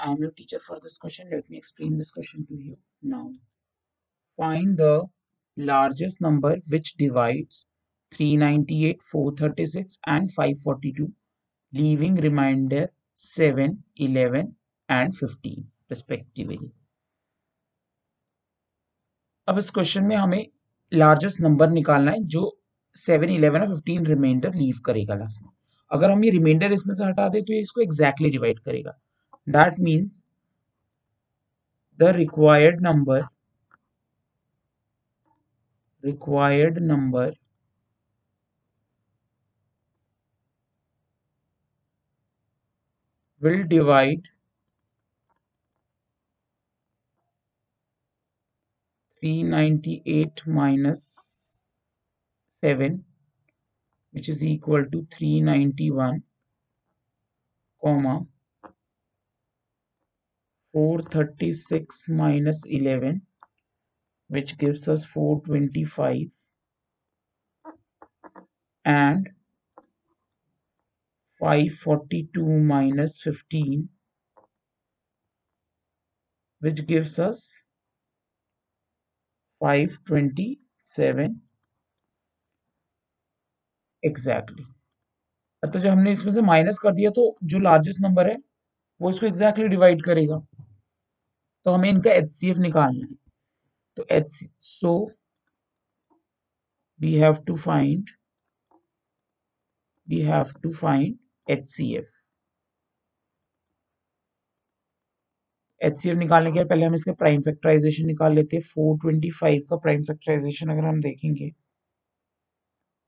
I am your teacher for this question. Let me explain this question to you now. Find the largest number which divides 398, 436 and 542 leaving remainder 7, 11 and 15 respectively. अब इस question में हमें largest number निकालना है जो 7, 11 और 15 reminder leave करेगा last में अगर हम ये रिमाइंडर इसमें से हटा दें तो ये इसको एग्जैक्टली exactly डिवाइड करेगा That means the required number required number will divide 398 minus 7 which is equal to 391 comma 436 minus 11 which gives us 425 and 542 minus 15 which gives us 527 exactly exactly. तो जब हमने इसमें से माइनस कर दिया तो जो लार्जेस्ट नंबर है, वो इसको एग्जैक्टली exactly डिवाइड करेगा। तो हमें इनका एच सी एफ़ निकालना है। तो H so we have to find, we have to find HCF HCF निकालने के पहले हम इसका प्राइम फैक्टराइजेशन निकाल लेते हैं। 425 का प्राइम फैक्टराइजेशन अगर हम देखेंगे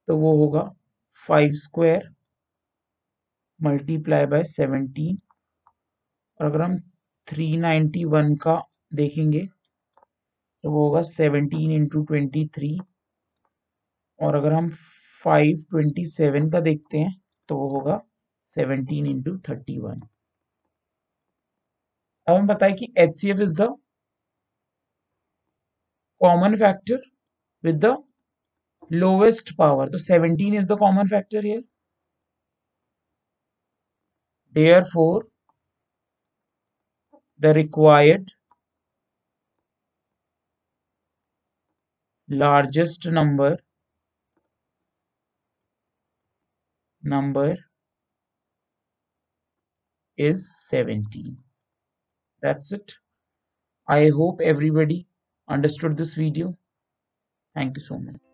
तो वो होगा five square multiply by seventeen और अगर हम 391 का देखेंगे तो वो होगा सेवनटीन इंटू ट्वेंटी थ्री और अगर हम फाइव ट्वेंटी सेवन का देखते हैं तो वो होगा सेवनटीन इंटू थर्टी वन अब हम बताएँ कि H C F is the common factor with the lowest power तो 17 is the common factor here therefore the required largest number number is 17 that's it. I hope everybody understood this video. Thank you so much